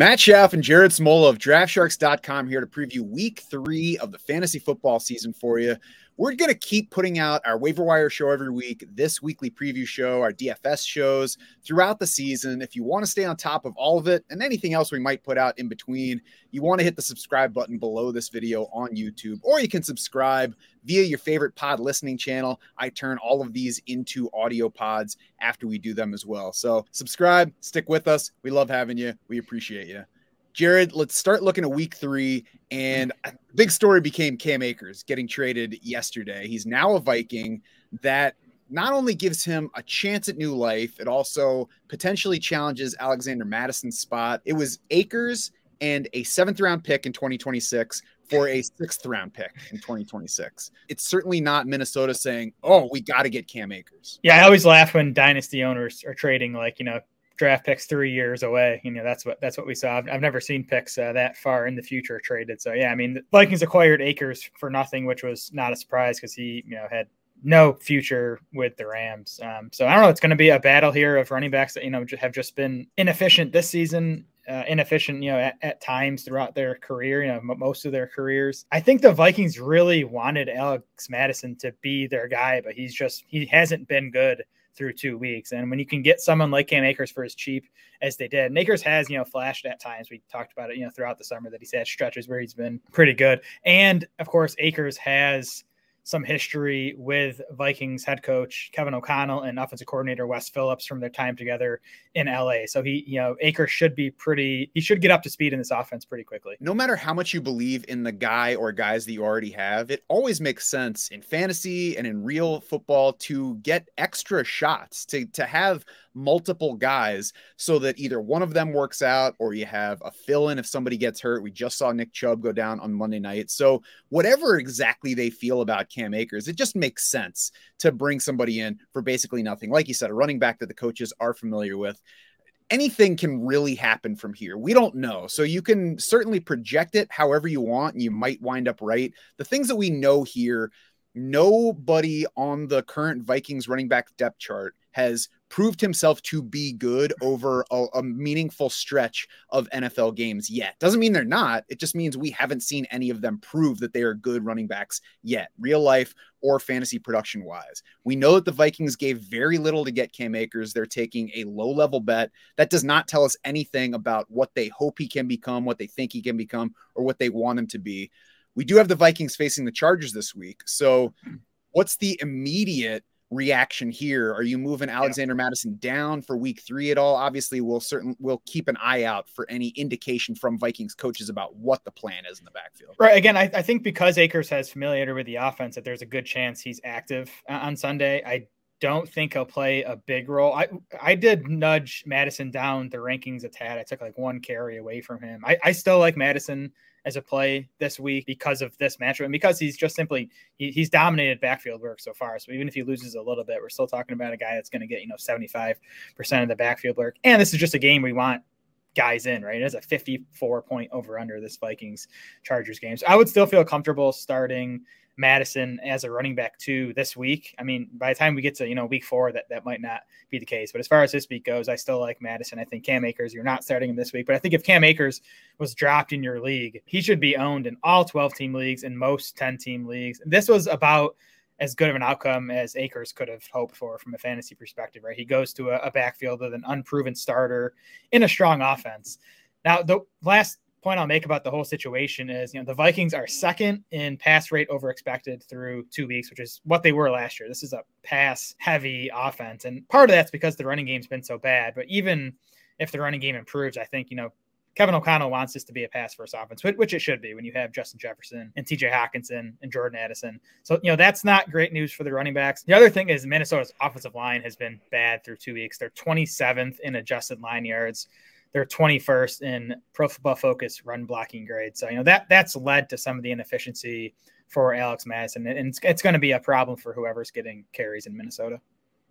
Matt Schaff and Jared Smola of DraftSharks.com here to preview week three of the fantasy football season for you. We're going to keep putting out our waiver wire show every week, this weekly preview show, our DFS shows throughout the season. If you want to stay on top of all of it and anything else we might put out in between, you want to hit the subscribe button below this video on YouTube, or you can subscribe via your favorite pod listening channel. I turn all of these into audio pods after we do them as well. So subscribe, stick with us. We love having you. We appreciate you. Jared, let's start looking at week three. And mm. big story became Cam Akers getting traded yesterday. He's now a Viking that not only gives him a chance at new life, it also potentially challenges Alexander Mattison's spot. It was Akers and a seventh round pick in 2026 for a sixth round pick in 2026. It's certainly not Minnesota saying, oh, we got to get Cam Akers. Yeah, I always laugh when dynasty owners are trading like, you know, draft picks three years away. You know, that's what that's what we saw. I've, I've never seen picks uh, that far in the future traded. So yeah, I mean, the Vikings acquired Akers for nothing, which was not a surprise because he you know had no future with the Rams. Um, so I don't know. It's going to be a battle here of running backs that you know have just been inefficient this season. Uh, inefficient, you know, at, at, times throughout their career, you know, m- most of their careers. I think the Vikings really wanted Alex Mattison to be their guy, but he's just he hasn't been good through two weeks. And when you can get someone like Cam Akers for as cheap as they did, and Akers has, you know, flashed at times. We talked about it, you know, throughout the summer that he's had stretches where he's been pretty good. And of course, Akers has some history with Vikings head coach Kevin O'Connell and offensive coordinator Wes Phillips from their time together in LA. So he, you know, Akers should be pretty, he should get up to speed in this offense pretty quickly. No matter how much you believe in the guy or guys that you already have, it always makes sense in fantasy and in real football to get extra shots, to, to have multiple guys so that either one of them works out or you have a fill in if somebody gets hurt. We just saw Nick Chubb go down on Monday night. So, whatever exactly they feel about Cam Akers, it just makes sense to bring somebody in for basically nothing. Like you said, a running back that the coaches are familiar with anything can really happen from here. We don't know. So you can certainly project it however you want, and you might wind up right. The things that we know here nobody on the current Vikings running back depth chart has proved himself to be good over a, a, meaningful stretch of NFL games yet. Doesn't mean they're not. It just means we haven't seen any of them prove that they are good running backs yet, real life or fantasy production wise. We know that the Vikings gave very little to get Cam Akers. They're taking a low level bet. That does not tell us anything about what they hope he can become, what they think he can become, or what they want him to be. We do have the Vikings facing the Chargers this week. So, what's the immediate reaction here? Are you moving Alexander yeah. Mattison down for week three at all? Obviously, we'll certainly we'll keep an eye out for any indication from Vikings coaches about what the plan is in the backfield. Right. Again, I, I think because Akers has familiarity with the offense, that there's a good chance he's active uh, on Sunday. I don't think he'll play a big role. I I did nudge Mattison down the rankings a tad. I took like one carry away from him. I, I still like Mattison as a play this week because of this matchup and because he's just simply he, he's dominated backfield work so far. So even if he loses a little bit, we're still talking about a guy that's going to get you know 75% of the backfield work. And this is just a game we want guys in, right? It is a 54 point over under this Vikings Chargers game. So I would still feel comfortable starting Mattison as a running back too this week. I mean, by the time we get to you know week four, that that might not be the case. But as far as this week goes, I still like Mattison. I think Cam Akers, you're not starting him this week, but I think if Cam Akers was dropped in your league, he should be owned in all 12 team leagues and most 10 team leagues. This was about as good of an outcome as Akers could have hoped for from a fantasy perspective, right? He goes to a, a backfield with an unproven starter in a strong offense. Now, the last point I'll make about the whole situation is, you know, the Vikings are second in pass rate over expected through two weeks, which is what they were last year. This is a pass heavy offense. And part of that's because the running game's been so bad. But even if the running game improves, I think, you know, Kevin O'Connell wants this to be a pass first offense, which it should be when you have Justin Jefferson and T.J. Hockenson and Jordan Addison. So, you know, that's not great news for the running backs. The other thing is Minnesota's offensive line has been bad through two weeks. They're 27th in adjusted line yards they're 21st in Pro Football Focus run blocking grade. So you know that that's led to some of the inefficiency for Alex Mattison, and it's, it's going to be a problem for whoever's getting carries in Minnesota.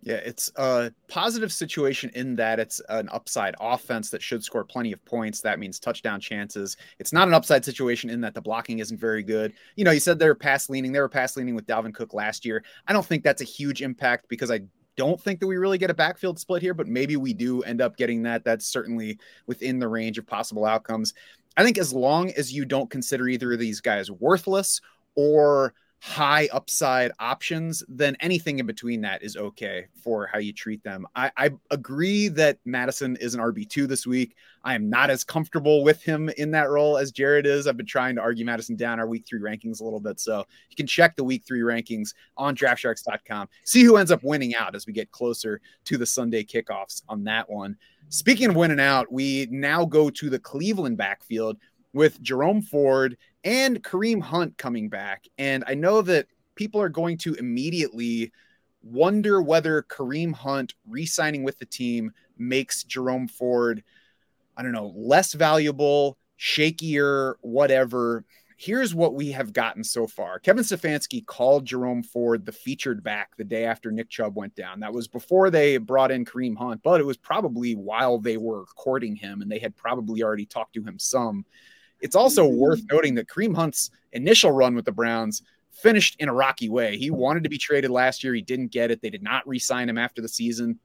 Yeah, it's a positive situation in that it's an upside offense that should score plenty of points. That means touchdown chances. It's not an upside situation in that the blocking isn't very good. You know, you said they were pass leaning. They were pass leaning with Dalvin Cook last year. I don't think that's a huge impact because I don't think that we really get a backfield split here, but maybe we do end up getting that. That's certainly within the range of possible outcomes. I think as long as you don't consider either of these guys worthless or high upside options, then anything in between that is okay for how you treat them. I, I agree that Mattison is an RB2 this week. I am not as comfortable with him in that role as Jared is. I've been trying to argue Mattison down our week three rankings a little bit. So you can check the week three rankings on draftsharks.com. See who ends up winning out as we get closer to the Sunday kickoffs on that one. Speaking of winning out, we now go to the Cleveland backfield with Jerome Ford and Kareem Hunt coming back. And I know that people are going to immediately wonder whether Kareem Hunt re signing with the team makes Jerome Ford, I don't know, less valuable, shakier, whatever. Here's what we have gotten so far. Kevin Stefanski called Jerome Ford the featured back the day after Nick Chubb went down. That was before they brought in Kareem Hunt, but it was probably while they were courting him and they had probably already talked to him some. It's also mm-hmm. worth noting that Kareem Hunt's initial run with the Browns finished in a rocky way. He wanted to be traded last year. He didn't get it. They did not re sign him after the season.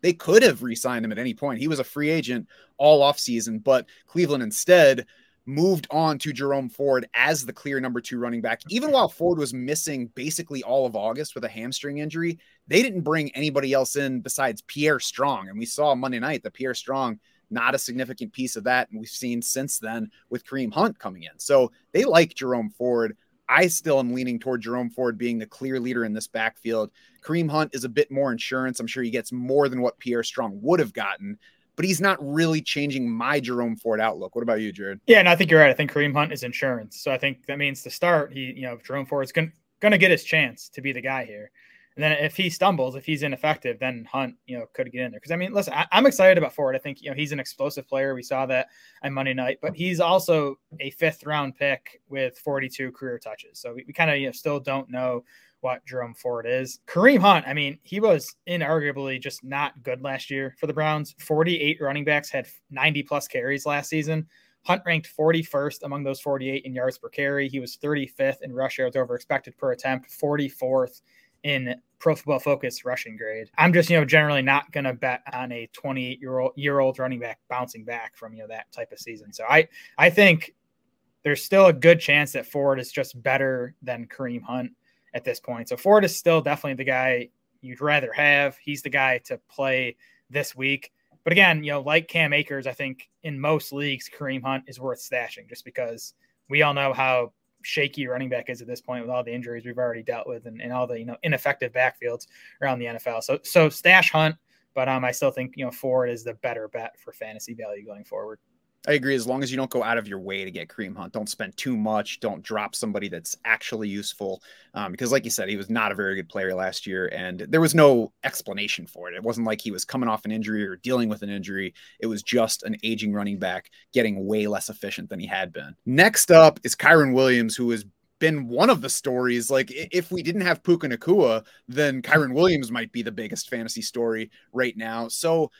They could have re signed him at any point. He was a free agent all offseason, but Cleveland instead moved on to Jerome Ford as the clear number two running back. Even while Ford was missing basically all of August with a hamstring injury, they didn't bring anybody else in besides Pierre Strong. And we saw Monday night that Pierre Strong not a significant piece of that. And we've seen since then with Kareem Hunt coming in. So they like Jerome Ford. I still am leaning toward Jerome Ford being the clear leader in this backfield. Kareem Hunt is a bit more insurance. I'm sure he gets more than what Pierre Strong would have gotten, but he's not really changing my Jerome Ford outlook. What about you, Jared? Yeah, and I think you're right. I think Kareem Hunt is insurance. So I think that means to start, he, you know, Jerome Ford is going to get his chance to be the guy here. And then if he stumbles, if he's ineffective, then Hunt, you know, could get in there. Because I mean, listen, I, am excited about Ford. I think you know he's an explosive player. We saw that on Monday night, but he's also a fifth round pick with 42 career touches. So we, we kind of you know still don't know what Jerome Ford is. Kareem Hunt, I mean, he was inarguably just not good last year for the Browns. 48 running backs had 90 plus carries last season. Hunt ranked 41st among those 48 in yards per carry. He was 35th in rush yards over expected per attempt, 44th in Pro Football Focus rushing grade. I'm just, you know, generally not going to bet on a 28 year old year old running back bouncing back from you know that type of season. So I I think there's still a good chance that Ford is just better than Kareem Hunt at this point. So Ford is still definitely the guy you'd rather have. He's the guy to play this week. But again, you know, like Cam Akers, I think in most leagues, Kareem Hunt is worth stashing just because we all know how shaky running back is at this point with all the injuries we've already dealt with and, and all the you know ineffective backfields around the NFL. So so stash Hunt, but um I still think you know Ford is the better bet for fantasy value going forward. I agree. As long as you don't go out of your way to get Kareem Hunt, don't spend too much. Don't drop somebody that's actually useful. Um, because, like you said, he was not a very good player last year, and there was no explanation for it. It wasn't like he was coming off an injury or dealing with an injury. It was just an aging running back getting way less efficient than he had been. Next up is Kyren Williams, who has been one of the stories. Like if we didn't have Puka Nacua, then Kyren Williams might be the biggest fantasy story right now. So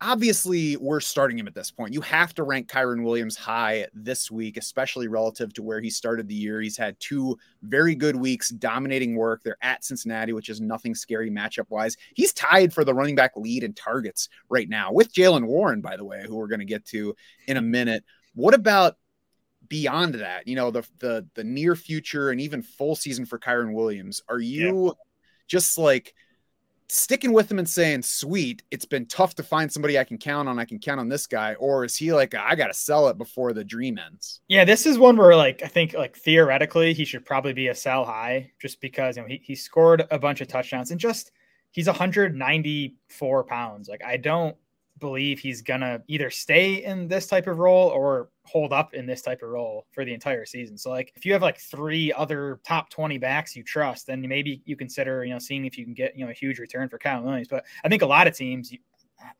obviously we're starting him at this point. You have to rank Kyren Williams high this week, especially relative to where he started the year. He's had two very good weeks, dominating work. They're at Cincinnati, which is nothing scary matchup wise. He's tied for the running back lead in targets right now with Jaylen Warren, by the way, who we're going to get to in a minute. What about beyond that? You know, the the the near future and even full season for Kyren Williams. Are you yeah. just like sticking with him and saying, sweet, it's been tough to find somebody I can count on. I can count on this guy. Or is he like, I got to sell it before the dream ends? Yeah, this is one where, like, I think, like, theoretically, he should probably be a sell high just because, you know, he, he scored a bunch of touchdowns and just he's 194 pounds. Like, I don't believe he's gonna either stay in this type of role or hold up in this type of role for the entire season. So like if you have like three other top 20 backs you trust, then maybe you consider, you know, seeing if you can get, you know, a huge return for Kyle Williams. But I think a lot of teams,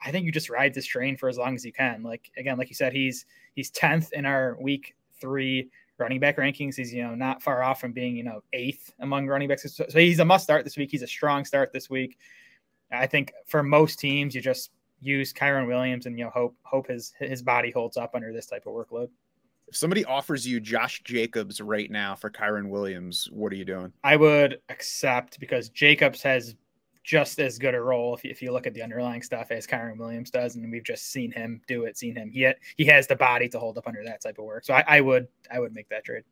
I think you just ride this train for as long as you can. Like again, like you said, he's he's 10th in our week three running back rankings. He's, you know, not far off from being, you know, eighth among running backs. So he's a must start this week. He's a strong start this week. I think for most teams, you just use Kyren Williams and you know hope hope his his body holds up under this type of workload. If somebody offers you Josh Jacobs right now for Kyren Williams, what are you doing? I would accept because Jacobs has just as good a role if you, if you look at the underlying stuff as Kyren Williams does, and we've just seen him do it, seen him. He ha- he has the body to hold up under that type of work. So I, I would I would make that trade.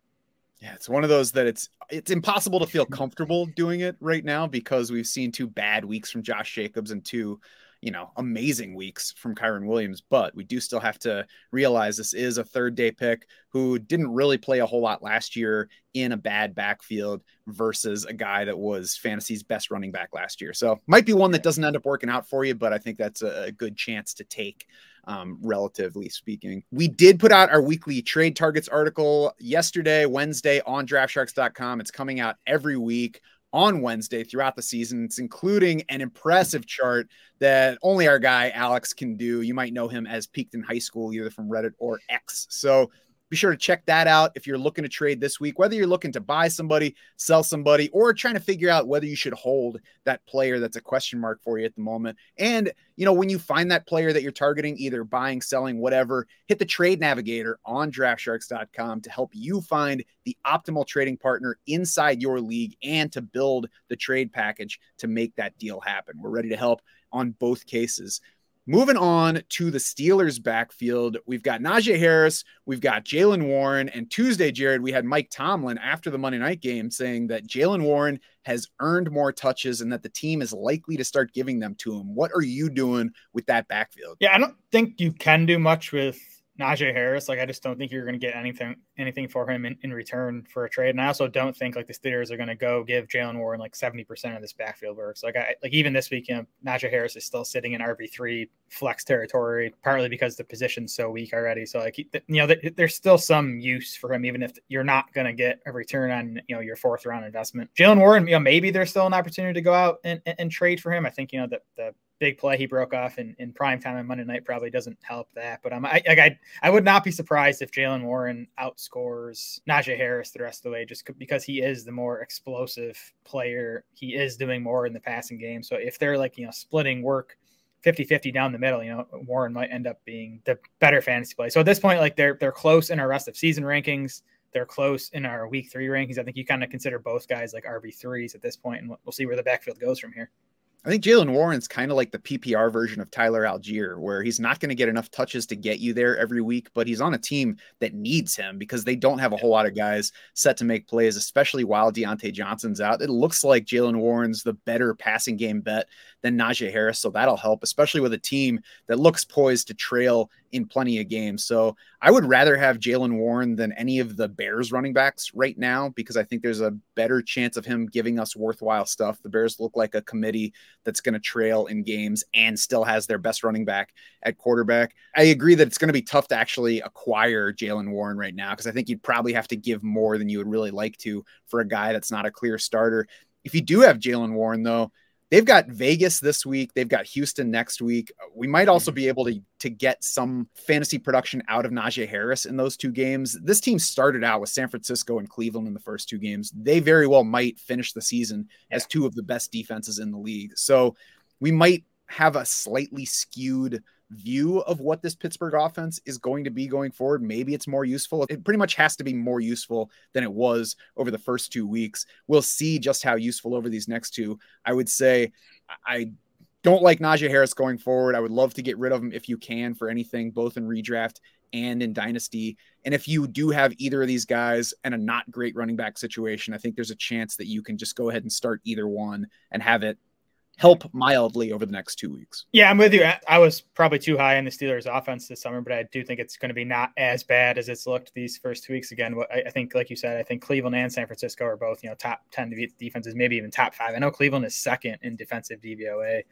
Yeah, it's one of those that it's it's impossible to feel comfortable doing it right now because we've seen two bad weeks from Josh Jacobs and two you know, amazing weeks from Kyren Williams, but we do still have to realize this is a third day pick who didn't really play a whole lot last year in a bad backfield versus a guy that was fantasy's best running back last year. So might be one that doesn't end up working out for you, but I think that's a good chance to take. Um, relatively speaking, we did put out our weekly trade targets article yesterday, Wednesday on draftsharks.com. It's coming out every week on Wednesday throughout the season. It's including an impressive chart that only our guy Alex can do. You might know him as Peaked in High School, either from Reddit or X. So be sure to check that out if you're looking to trade this week, whether you're looking to buy somebody, sell somebody, or trying to figure out whether you should hold that player that's a question mark for you at the moment. And, you know, when you find that player that you're targeting, either buying, selling, whatever, hit the trade navigator on draftsharks.com to help you find the optimal trading partner inside your league and to build the trade package to make that deal happen. We're ready to help on both cases. Moving on to the Steelers backfield, we've got Najee Harris, we've got Jaylen Warren, and Tuesday, Jared, we had Mike Tomlin after the Monday night game saying that Jaylen Warren has earned more touches and that the team is likely to start giving them to him. What are you doing with that backfield? Yeah, I don't think you can do much with Najee Harris, like I just don't think you're going to get anything anything for him in, in return for a trade. And I also don't think like the Steelers are going to go give Jaylen Warren like 70% of this backfield work. So like I like even this weekend, Najee Harris is still sitting in RB three flex territory, partly because the position's so weak already. So like you know, there's still some use for him, even if you're not going to get a return on you know your fourth round investment. Jaylen Warren, you know, maybe there's still an opportunity to go out and, and, and trade for him. I think you know that the big play he broke off in, in prime time on Monday night probably doesn't help that. But um, I, I, I would not be surprised if Jaylen Warren outscores Najee Harris the rest of the way, just because he is the more explosive player. He is doing more in the passing game. So if they're like, you know, splitting work 50 50 down the middle, you know, Warren might end up being the better fantasy play. So at this point, like they're, they're close in our rest of season rankings. They're close in our week three rankings. I think you kind of consider both guys like RB threes at this point, and we'll see where the backfield goes from here. I think Jaylen Warren's kind of like the PPR version of Tyler Allgeier, where he's not going to get enough touches to get you there every week, but he's on a team that needs him because they don't have a whole lot of guys set to make plays, especially while Diontae Johnson's out. It looks like Jaylen Warren's the better passing game bet than Najee Harris, so that'll help, especially with a team that looks poised to trail in plenty of games. So I would rather have Jaylen Warren than any of the Bears running backs right now because I think there's a better chance of him giving us worthwhile stuff. The Bears look like a committee that's going to trail in games and still has their best running back at quarterback. I agree that it's going to be tough to actually acquire Jaylen Warren right now because I think you'd probably have to give more than you would really like to for a guy that's not a clear starter. If you do have Jaylen Warren, though, they've got Vegas this week. They've got Houston next week. Uh, we might also mm-hmm. be able to to get some fantasy production out of Najee Harris in those two games. This team started out with San Francisco and Cleveland in the first two games. They very well might finish the season as two of the best defenses in the league. So we might have a slightly skewed view of what this Pittsburgh offense is going to be going forward. Maybe it's more useful. It pretty much has to be more useful than it was over the first two weeks. We'll see just how useful over these next two. I would say I don't like Najee Harris going forward. I would love to get rid of him if you can for anything, both in redraft and in dynasty. And if you do have either of these guys and a not great running back situation, I think there's a chance that you can just go ahead and start either one and have it help mildly over the next two weeks. Yeah, I'm with you. I was probably too high in the Steelers offense this summer, but I do think it's going to be not as bad as it's looked these first two weeks. Again, I think, like you said, I think Cleveland and San Francisco are both, you know, top 10 defenses, maybe even top five. I know Cleveland is second in defensive DVOA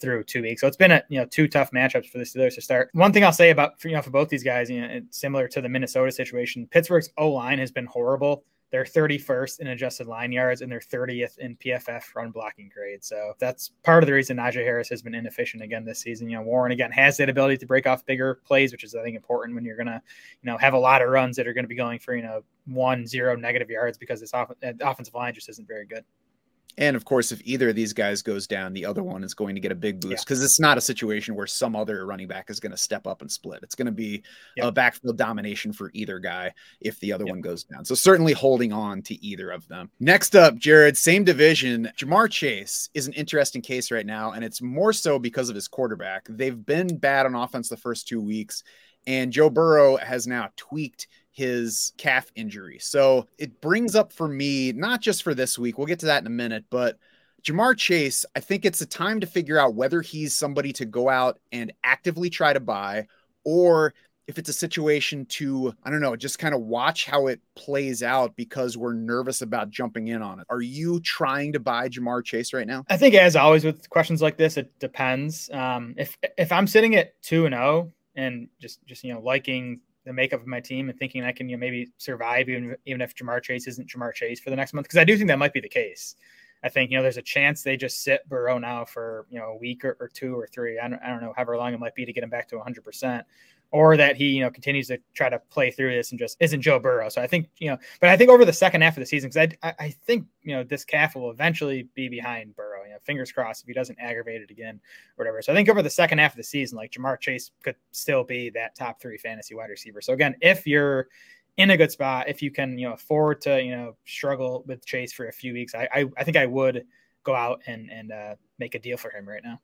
through two weeks. So it's been a you know two tough matchups for the Steelers to start. One thing I'll say about you know for both these guys, you know, similar to the Minnesota situation. Pittsburgh's O line has been horrible. They're 31st in adjusted line yards and they're 30th in PFF run blocking grade. So that's part of the reason Najee Harris has been inefficient again this season. You know, Warren again has that ability to break off bigger plays, which is I think important when you're gonna, you know, have a lot of runs that are going to be going for you know one zero negative yards because this off- uh, offensive line just isn't very good. And of course, if either of these guys goes down, the other one is going to get a big boost because yeah. it's not a situation where some other running back is going to step up and split. It's going to be yep. a backfield domination for either guy if the other yep. one goes down. So certainly holding on to either of them. Next up, Jared, same division. Ja'Marr Chase is an interesting case right now, and it's more so because of his quarterback. They've been bad on offense the first two weeks, and Joe Burrow has now tweaked his calf injury. So it brings up for me, not just for this week, we'll get to that in a minute, but Ja'Marr Chase, I think it's a time to figure out whether he's somebody to go out and actively try to buy or if it's a situation to, I don't know, just kind of watch how it plays out because we're nervous about jumping in on it. Are you trying to buy Ja'Marr Chase right now? I think, as always with questions like this, it depends. Um, if if I'm sitting at two and zero oh and just just you know liking the makeup of my team and thinking I can you know, maybe survive even even if Ja'Marr Chase isn't Ja'Marr Chase for the next month because I do think that might be the case. I think you know there's a chance they just sit Burrow now for you know a week or, or two or three. I don't, I don't know however long it might be to get him back to 100 percent or that he you know continues to try to play through this and just isn't Joe Burrow. So I think you know, but I think over the second half of the season, because I, I think you know this calf will eventually be behind Burrow. Know, fingers crossed if he doesn't aggravate it again or whatever. So I think over the second half of the season, like Ja'Marr Chase could still be that top three fantasy wide receiver. So again, if you're in a good spot, if you can you know afford to you know struggle with Chase for a few weeks, I I, I think I would go out and and uh, make a deal for him right now.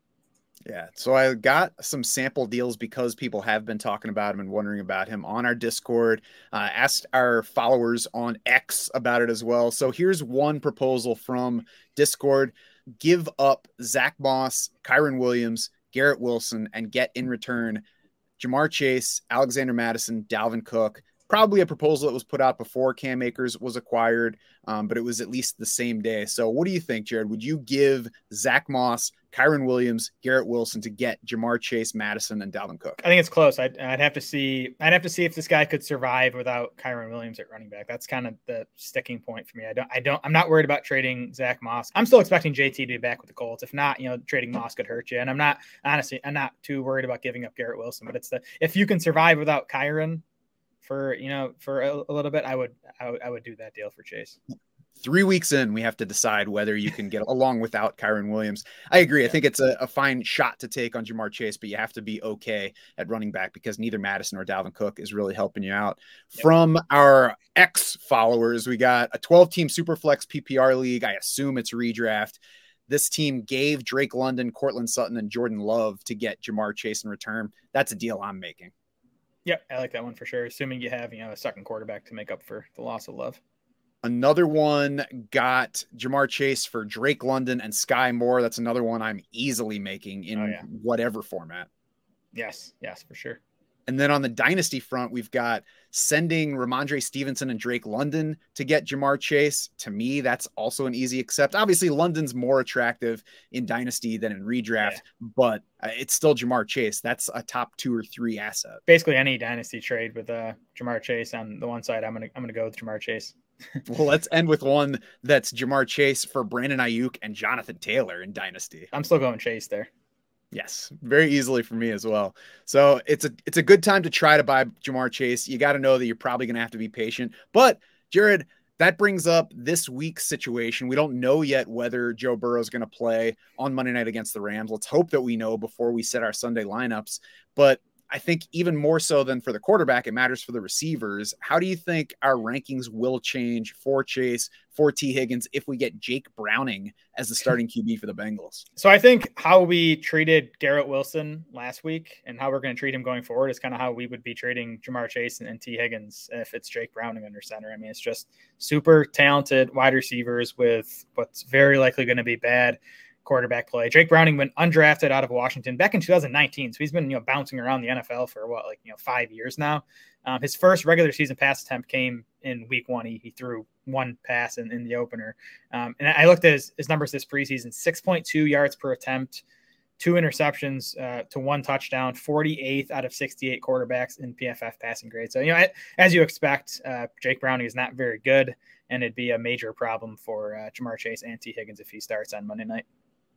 Yeah. So I got some sample deals because people have been talking about him and wondering about him on our Discord. Uh, asked our followers on X about it as well. So here's one proposal from Discord give up Zack Moss, Kyren Williams, Garrett Wilson, and get in return Ja'Marr Chase, Alexander Mattison, Dalvin Cook, probably a proposal that was put out before Cam Akers was acquired, um, but it was at least the same day. So, what do you think, Jared? Would you give Zack Moss, Kyren Williams, Garrett Wilson to get Ja'Marr Chase, Mattison, and Dalvin Cook? I think it's close. I'd, I'd have to see. I'd have to see if this guy could survive without Kyron Williams at running back. That's kind of the sticking point for me. I don't. I don't. I'm not worried about trading Zack Moss. I'm still expecting JT to be back with the Colts. If not, you know, trading Moss could hurt you. And I'm not honestly. I'm not too worried about giving up Garrett Wilson. But it's the if you can survive without Kyren for you know for a, a little bit, I would, I would I would do that deal for Chase. Three weeks in, we have to decide whether you can get along without Kyren Williams. I agree. I think it's a, a, fine shot to take on Ja'Marr Chase, but you have to be okay at running back because neither Mattison or Dalvin Cook is really helping you out. From our ex followers, we got a 12 team Superflex PPR league. I assume it's redraft this team gave Drake London, Courtland Sutton, and Jordan Love to get Ja'Marr Chase in return. That's a deal I'm making. Yep, I like that one for sure. Assuming you have you know a second quarterback to make up for the loss of Love. Another one got Ja'Marr Chase for Drake London and Sky Moore. That's another one I'm easily making in oh, yeah. whatever format. Yes, yes, for sure. And then on the dynasty front, we've got sending Rhamondre Stevenson and Drake London to get Ja'Marr Chase. To me, that's also an easy accept. Obviously, London's more attractive in dynasty than in redraft, yeah. but uh, it's still Ja'Marr Chase. That's a top two or three asset. Basically, any dynasty trade with uh, Ja'Marr Chase on the one side, I'm gonna I'm gonna go with Ja'Marr Chase. well, let's end with one that's Ja'Marr Chase for Brandon Aiyuk and Jonathan Taylor in dynasty. I'm still going Chase there. Yes, very easily for me as well. So it's a it's a good time to try to buy Ja'Marr Chase. You got to know that you're probably going to have to be patient. But Jared, that brings up this week's situation. We don't know yet whether Joe Burrow is going to play on Monday night against the Rams. Let's hope that we know before we set our Sunday lineups. But I think even more so than for the quarterback, it matters for the receivers. How do you think our rankings will change for Chase, for Tee Higgins, if we get Jake Browning as the starting QB for the Bengals? So I think how we treated Garrett Wilson last week and how we're going to treat him going forward is kind of how we would be treating Ja'Marr Chase and, and Tee Higgins if it's Jake Browning under center. I mean, it's just super talented wide receivers with what's very likely going to be bad quarterback play. Jake Browning went undrafted out of Washington back in 2019, so he's been you know bouncing around the NFL for what like you know five years now. Um, his first regular season pass attempt came in week one. He, he threw one pass in, in the opener, um, and I looked at his, his numbers this preseason: 6.2 yards per attempt, two interceptions uh, to one touchdown, 48th out of 68 quarterbacks in PFF passing grade. So, you know, as you expect, uh, Jake Browning is not very good, and it'd be a major problem for uh, Ja'Marr Chase and Tee Higgins if he starts on Monday night.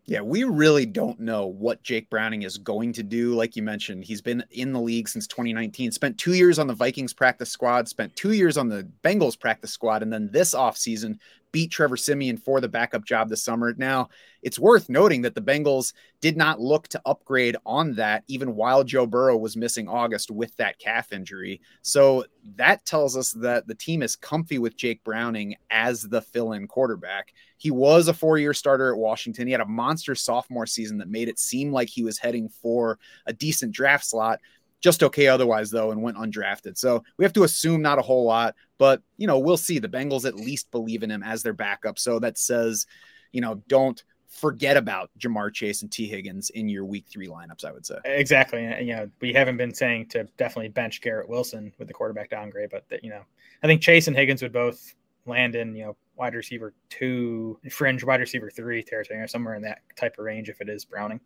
Yeah, we really don't know what Jake Browning is going to do. Like you mentioned, he's been in the league since 2019, spent two years on the Vikings practice squad, spent two years on the Bengals practice squad, and then this offseason beat Trevor Siemian for the backup job this summer. Now, it's worth noting that the Bengals did not look to upgrade on that even while Joe Burrow was missing August with that calf injury. So that tells us that the team is comfy with Jake Browning as the fill in quarterback. He was a four year starter at Washington. He had a monster sophomore season that made it seem like he was heading for a decent draft slot just okay otherwise though and went undrafted. So we have to assume not a whole lot, but you know, we'll see. The Bengals at least believe in him as their backup. So that says, you know, don't forget about Ja'Marr Chase and Tee Higgins in your week three lineups, I would say. Exactly. You know, we haven't been saying to definitely bench Garrett Wilson with the quarterback downgrade, but that, you know, I think Chase and Higgins would both land in, you know, wide receiver two, fringe wide receiver three territory, or somewhere in that type of range if it is Browning.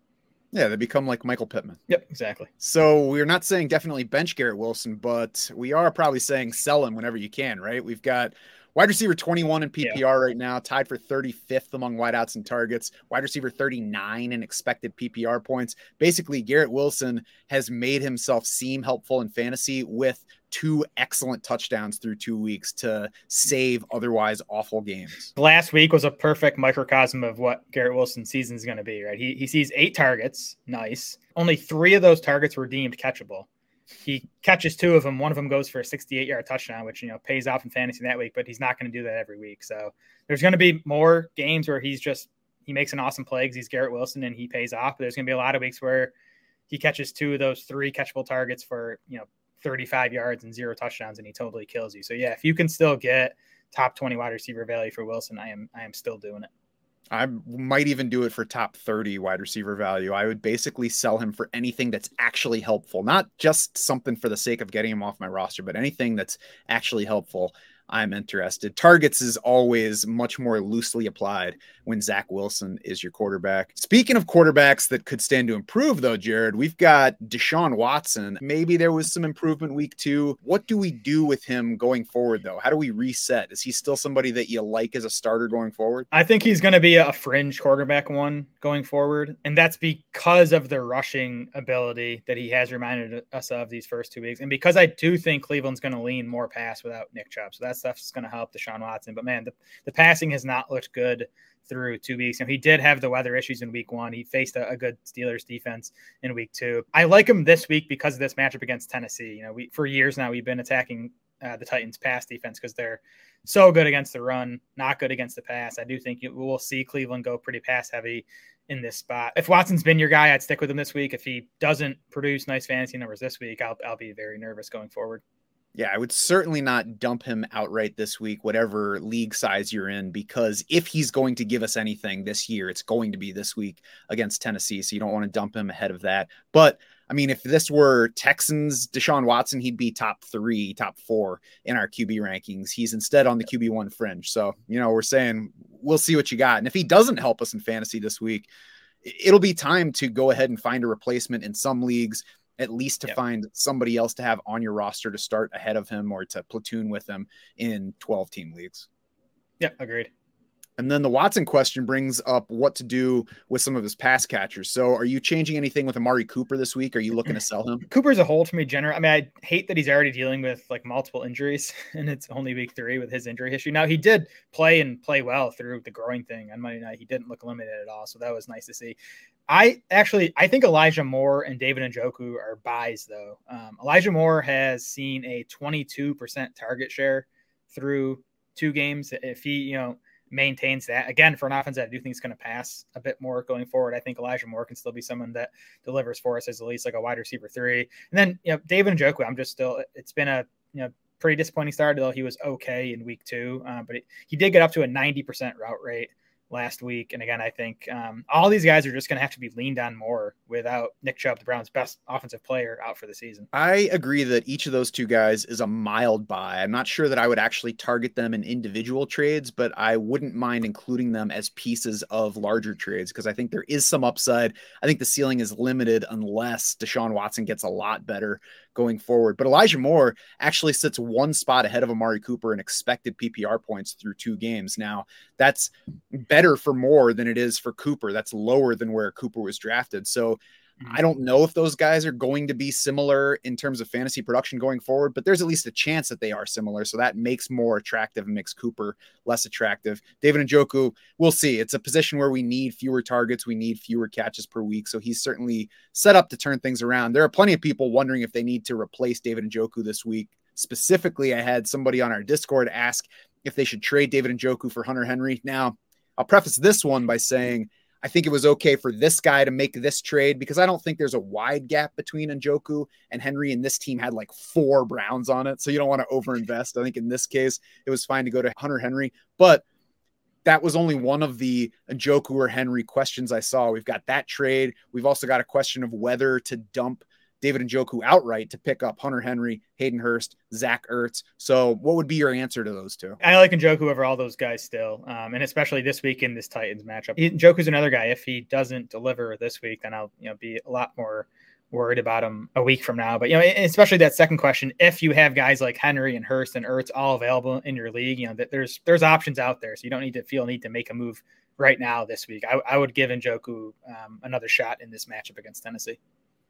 Yeah, they become like Michael Pittman. Yep, exactly. So we're not saying definitely bench Garrett Wilson, but we are probably saying sell him whenever you can, right? We've got wide receiver 21 in PPR yeah. right now, tied for 35th among wideouts and targets, wide receiver 39 in expected PPR points. Basically, Garrett Wilson has made himself seem helpful in fantasy with two excellent touchdowns through two weeks to save otherwise awful games. Last week was a perfect microcosm of what Garrett Wilson's season is going to be, right? He, he sees eight targets. Nice. Only three of those targets were deemed catchable. He catches two of them. One of them goes for a 68 yard touchdown, which, you know, pays off in fantasy that week, but he's not going to do that every week. So there's going to be more games where he's just, he makes an awesome play because he's Garrett Wilson and he pays off. But there's going to be a lot of weeks where he catches two of those three catchable targets for, you know, 35 yards and zero touchdowns and he totally kills you. So yeah, if you can still get top 20 wide receiver value for Wilson, I am I am still doing it. I might even do it for top 30 wide receiver value. I would basically sell him for anything that's actually helpful, not just something for the sake of getting him off my roster, but anything that's actually helpful. I'm interested. Targets is always much more loosely applied when Zach Wilson is your quarterback. Speaking of quarterbacks that could stand to improve, though, Jared, we've got Deshaun Watson. Maybe there was some improvement week two. What do we do with him going forward, though? How do we reset? Is he still somebody that you like as a starter going forward? I think he's going to be a fringe quarterback one going forward. And that's because of the rushing ability that he has reminded us of these first two weeks. And because I do think Cleveland's going to lean more pass without Nick Chubb. So that's stuff's going to help Deshaun Watson. But man, the, the passing has not looked good through two weeks. And he did have the weather issues in week one. He faced a, a, good Steelers defense in week two. I like him this week because of this matchup against Tennessee. You know, we for years now we've been attacking uh, the Titans' pass defense because they're so good against the run, not good against the pass. I do think you, we'll see Cleveland go pretty pass heavy in this spot. If Watson's been your guy, I'd stick with him this week. If he doesn't produce nice fantasy numbers this week, I'll, I'll be very nervous going forward. Yeah, I would certainly not dump him outright this week, whatever league size you're in, because if he's going to give us anything this year, it's going to be this week against Tennessee. So you don't want to dump him ahead of that. But I mean, if this were Texans, Deshaun Watson, he'd be top three, top four in our QB rankings. He's instead on the QB one fringe. So, you know, we're saying we'll see what you got. And if he doesn't help us in fantasy this week, it'll be time to go ahead and find a replacement in some leagues at least to yep. find somebody else to have on your roster to start ahead of him or to platoon with him in 12 team leagues. Yeah, agreed. And then the Watson question brings up what to do with some of his pass catchers. So, are you changing anything with Amari Cooper this week? Are you looking to sell him? Cooper's a hold for me, general. I mean, I hate that he's already dealing with like multiple injuries, and it's only week three with his injury history. Now, he did play and play well through the growing thing on Monday night. He didn't look limited at all, so that was nice to see. I actually I think Elijah Moore and David Njoku are buys though. Um, Elijah Moore has seen a 22% target share through two games. If he you know maintains that again for an offense that I do think is going to pass a bit more going forward, I think Elijah Moore can still be someone that delivers for us as at least like a wide receiver three. And then you know David Njoku, I'm just still it's been a you know pretty disappointing start though he was okay in week two, uh, but it, he did get up to a 90% route rate last week. And again, I think um, all these guys are just going to have to be leaned on more without Nick Chubb, the Browns' best offensive player, out for the season. I agree that each of those two guys is a mild buy. I'm not sure that I would actually target them in individual trades, but I wouldn't mind including them as pieces of larger trades because I think there is some upside. I think the ceiling is limited unless Deshaun Watson gets a lot better going forward. But Elijah Moore actually sits one spot ahead of Amari Cooper in expected PPR points through two games. Now, that's better for Moore than it is for Cooper. That's lower than where Cooper was drafted. So. Mm-hmm. I don't know if those guys are going to be similar in terms of fantasy production going forward, but there's at least a chance that they are similar. So that makes more attractive and makes Cooper less attractive. David Njoku, we'll see. It's a position where we need fewer targets, we need fewer catches per week. So he's certainly set up to turn things around. There are plenty of people wondering if they need to replace David Njoku this week. Specifically, I had somebody on our Discord ask if they should trade David Njoku for Hunter Henry. Now, I'll preface this one by saying I think it was okay for this guy to make this trade because I don't think there's a wide gap between Njoku and Henry, and this team had like four Browns on it. So you don't want to overinvest. I think in this case, it was fine to go to Hunter Henry, but that was only one of the Njoku or Henry questions I saw. We've got that trade. We've also got a question of whether to dump David Njoku outright to pick up Hunter Henry, Hayden Hurst, Zach Ertz. So, what would be your answer to those two? I like Njoku over all those guys still, um, and especially this week in this Titans matchup. Njoku's another guy. If he doesn't deliver this week, then I'll you know be a lot more worried about him a week from now. But you know, especially that second question, if you have guys like Henry and Hurst and Ertz all available in your league, you know that there's there's options out there, so you don't need to feel need to make a move right now this week. I, I would give Njoku um, another shot in this matchup against Tennessee.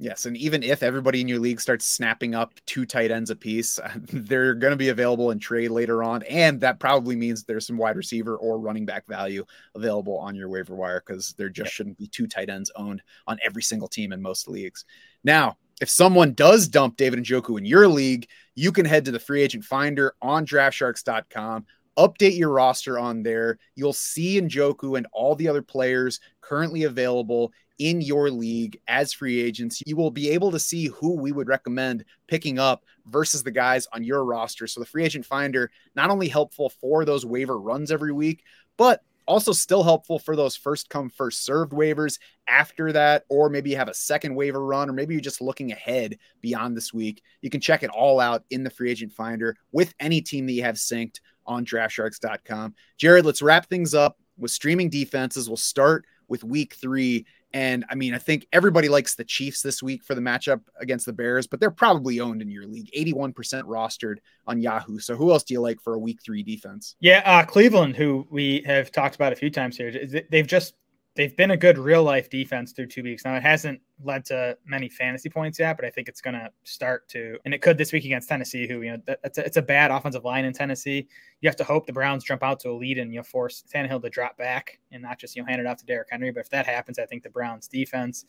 Yes, and even if everybody in your league starts snapping up two tight ends apiece, they're going to be available in trade later on, and that probably means there's some wide receiver or running back value available on your waiver wire because there just shouldn't be two tight ends owned on every single team in most leagues. Now, if someone does dump David Njoku in your league, you can head to the free agent finder on DraftSharks.com update your roster on there. You'll see Njoku and all the other players currently available in your league as free agents. You will be able to see who we would recommend picking up versus the guys on your roster. So the free agent finder not only helpful for those waiver runs every week, but also still helpful for those first come first served waivers after that or maybe you have a second waiver run or maybe you're just looking ahead beyond this week you can check it all out in the free agent finder with any team that you have synced on draftsharks.com jared let's wrap things up with streaming defenses we'll start with week three and I mean, I think everybody likes the Chiefs this week for the matchup against the Bears, but they're probably owned in your league, 81% rostered on Yahoo. So who else do you like for a week three defense? Yeah, uh, Cleveland, who we have talked about a few times here, they've just they've been a good real life defense through two weeks. Now it hasn't led to many fantasy points yet, but I think it's going to start to, and it could this week against Tennessee, who you know it's a, it's a bad offensive line in Tennessee. You have to hope the Browns jump out to a lead and you know force Tannehill to drop back and not just you know hand it off to Derrick Henry. But if that happens, I think the Browns defense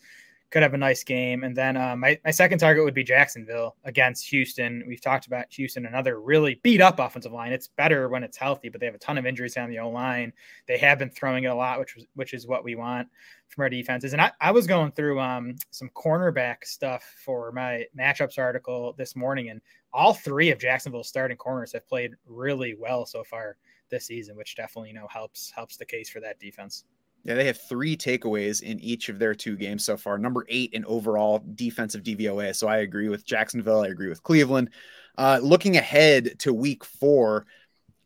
could have a nice game. And then uh, my, my second target would be Jacksonville against Houston. We've talked about Houston, another really beat up offensive line. It's better when it's healthy, but they have a ton of injuries on the O line. They have been throwing it a lot, which was which is what we want from our defenses. And I, I was going through um, some cornerback stuff for my matchups article this morning, and all three of Jacksonville's starting corners have played really well so far this season, which definitely you know helps helps the case for that defense. Yeah, they have three takeaways in each of their two games so far. Number eight in overall defensive DVOA. So I agree with Jacksonville. I agree with Cleveland. Uh, looking ahead to week four,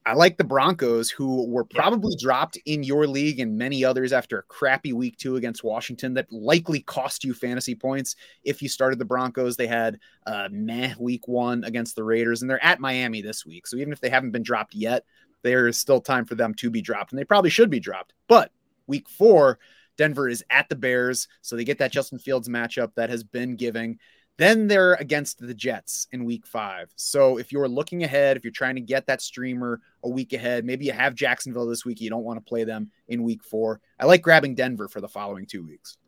I like the Broncos, who were probably dropped in your league and many others after a crappy week two against Washington that likely cost you fantasy points if you started the Broncos. They had a meh week one against the Raiders, and they're at Miami this week. So even if they haven't been dropped yet, there is still time for them to be dropped, and they probably should be dropped. But week four, Denver is at the Bears. So they get that mm-hmm. Justin Fields matchup that has been giving. Then they're against the Jets in week five. So if you're looking ahead, if you're trying to get that streamer a week ahead, maybe you have Jacksonville this week, you don't want to play them in week four. I like grabbing Denver for the following two weeks.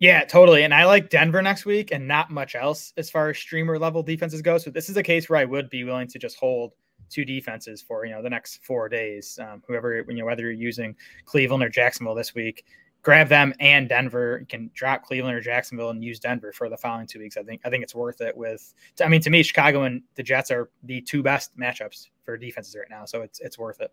Yeah, totally. And I like Denver next week and not much else as far as streamer level defenses go. So this is a case where I would be willing to just hold two defenses for you know the next four days. Um, whoever you know whether you're using Cleveland or Jacksonville this week, grab them and Denver. You can drop Cleveland or Jacksonville and use Denver for the following two weeks. I think I think it's worth it. With I mean to me, Chicago and the Jets are the two best matchups for defenses right now, so it's it's worth it.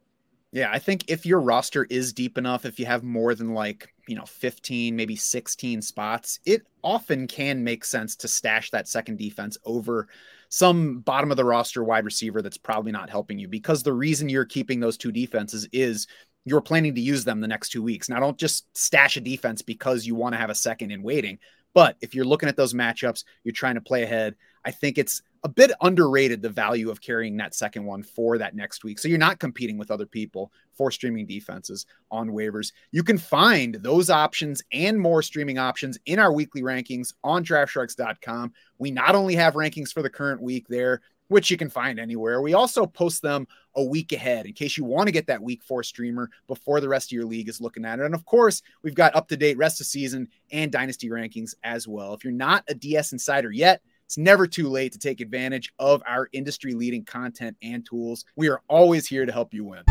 Yeah, I think if your roster is deep enough, if you have more than like, you know, 15, maybe 16 spots, it often can make sense to stash that second defense over some bottom of the roster wide receiver that's probably not helping you because the reason you're keeping those two defenses is you're planning to use them the next two weeks. Now, don't just stash a defense because you want to have a second in waiting. But if you're looking at those matchups, you're trying to play ahead. I think it's a bit underrated the value of carrying that second one for that next week. So you're not competing with other people for streaming defenses on waivers. You can find those options and more streaming options in our weekly rankings on draftsharks.com. We not only have rankings for the current week there, which you can find anywhere. We also post them a week ahead in case you want to get that week four streamer before the rest of your league is looking at it. And of course, we've got up to date rest of season and dynasty rankings as well. If you're not a DS insider yet, it's never too late to take advantage of our industry leading content and tools. We are always here to help you win.